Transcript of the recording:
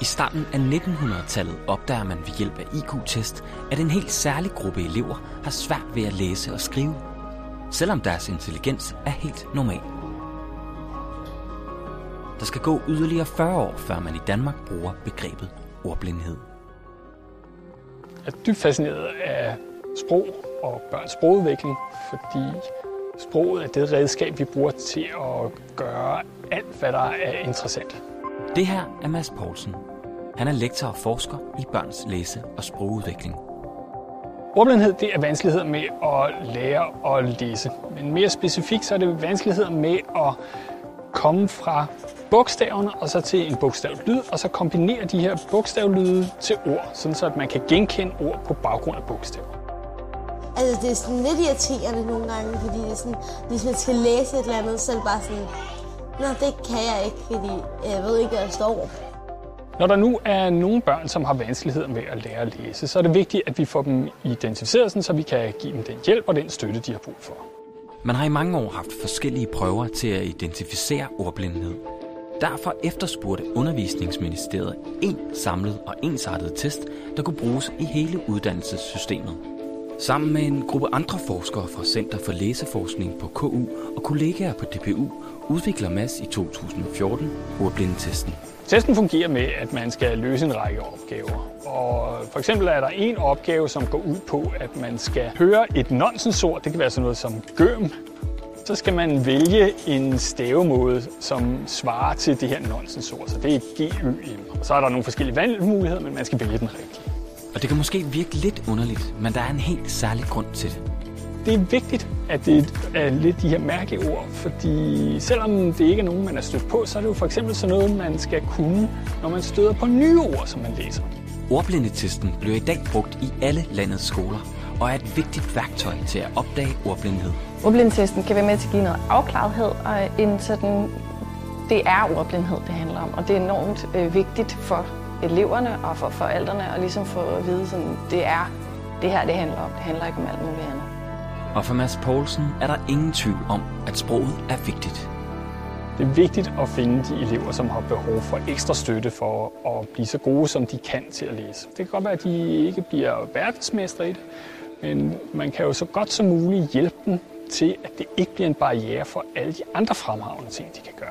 I starten af 1900-tallet opdager man ved hjælp af IQ-test, at en helt særlig gruppe elever har svært ved at læse og skrive, selvom deres intelligens er helt normal. Der skal gå yderligere 40 år, før man i Danmark bruger begrebet ordblindhed. Jeg er dybt fascineret af sprog og børns sprogudvikling, fordi sproget er det redskab, vi bruger til at gøre alt, hvad der er interessant. Det her er Mads Poulsen. Han er lektor og forsker i børns læse- og sprogudvikling. Ordblindhed det er vanskeligheder med at lære at læse. Men mere specifikt så er det vanskeligheder med at komme fra bogstaverne og så til en bogstavlyd, og så kombinere de her bogstavlyde til ord, sådan så at man kan genkende ord på baggrund af bogstaver. Altså, det er sådan lidt irriterende nogle gange, fordi det er sådan, hvis man skal læse et eller andet, så er det bare sådan, Nå, det kan jeg ikke, fordi jeg ved ikke, hvad der står. Når der nu er nogle børn, som har vanskeligheder med at lære at læse, så er det vigtigt, at vi får dem identificeret, sådan, så vi kan give dem den hjælp og den støtte, de har brug for. Man har i mange år haft forskellige prøver til at identificere ordblindhed. Derfor efterspurgte Undervisningsministeriet en samlet og ensartet test, der kunne bruges i hele uddannelsessystemet. Sammen med en gruppe andre forskere fra Center for Læseforskning på KU og kollegaer på DPU udvikler Mads i 2014 ordblindetesten. Testen fungerer med, at man skal løse en række opgaver. Og for eksempel er der en opgave, som går ud på, at man skal høre et nonsensord. Det kan være sådan noget som gøm. Så skal man vælge en stavemåde, som svarer til det her nonsensord. Så det er G-Ø-M. Så er der nogle forskellige valgmuligheder, men man skal vælge den rigtige. Og det kan måske virke lidt underligt, men der er en helt særlig grund til det. Det er vigtigt, at det er lidt de her mærkeord, fordi selvom det ikke er nogen, man er stødt på, så er det jo for eksempel sådan noget, man skal kunne, når man støder på nye ord, som man læser. Ordblindetesten bliver i dag brugt i alle landets skoler og er et vigtigt værktøj til at opdage ordblindhed. Ordblindetesten kan være med til at give noget afklarethed, og en sådan, det er ordblindhed, det handler om, og det er enormt øh, vigtigt for eleverne og for forældrene at ligesom få at vide, sådan, det er det her, det handler om. Det handler ikke om alt muligt andet. Og for Mads Poulsen er der ingen tvivl om, at sproget er vigtigt. Det er vigtigt at finde de elever, som har behov for ekstra støtte for at blive så gode, som de kan til at læse. Det kan godt være, at de ikke bliver verdensmestre i det, men man kan jo så godt som muligt hjælpe dem til, at det ikke bliver en barriere for alle de andre fremragende ting, de kan gøre.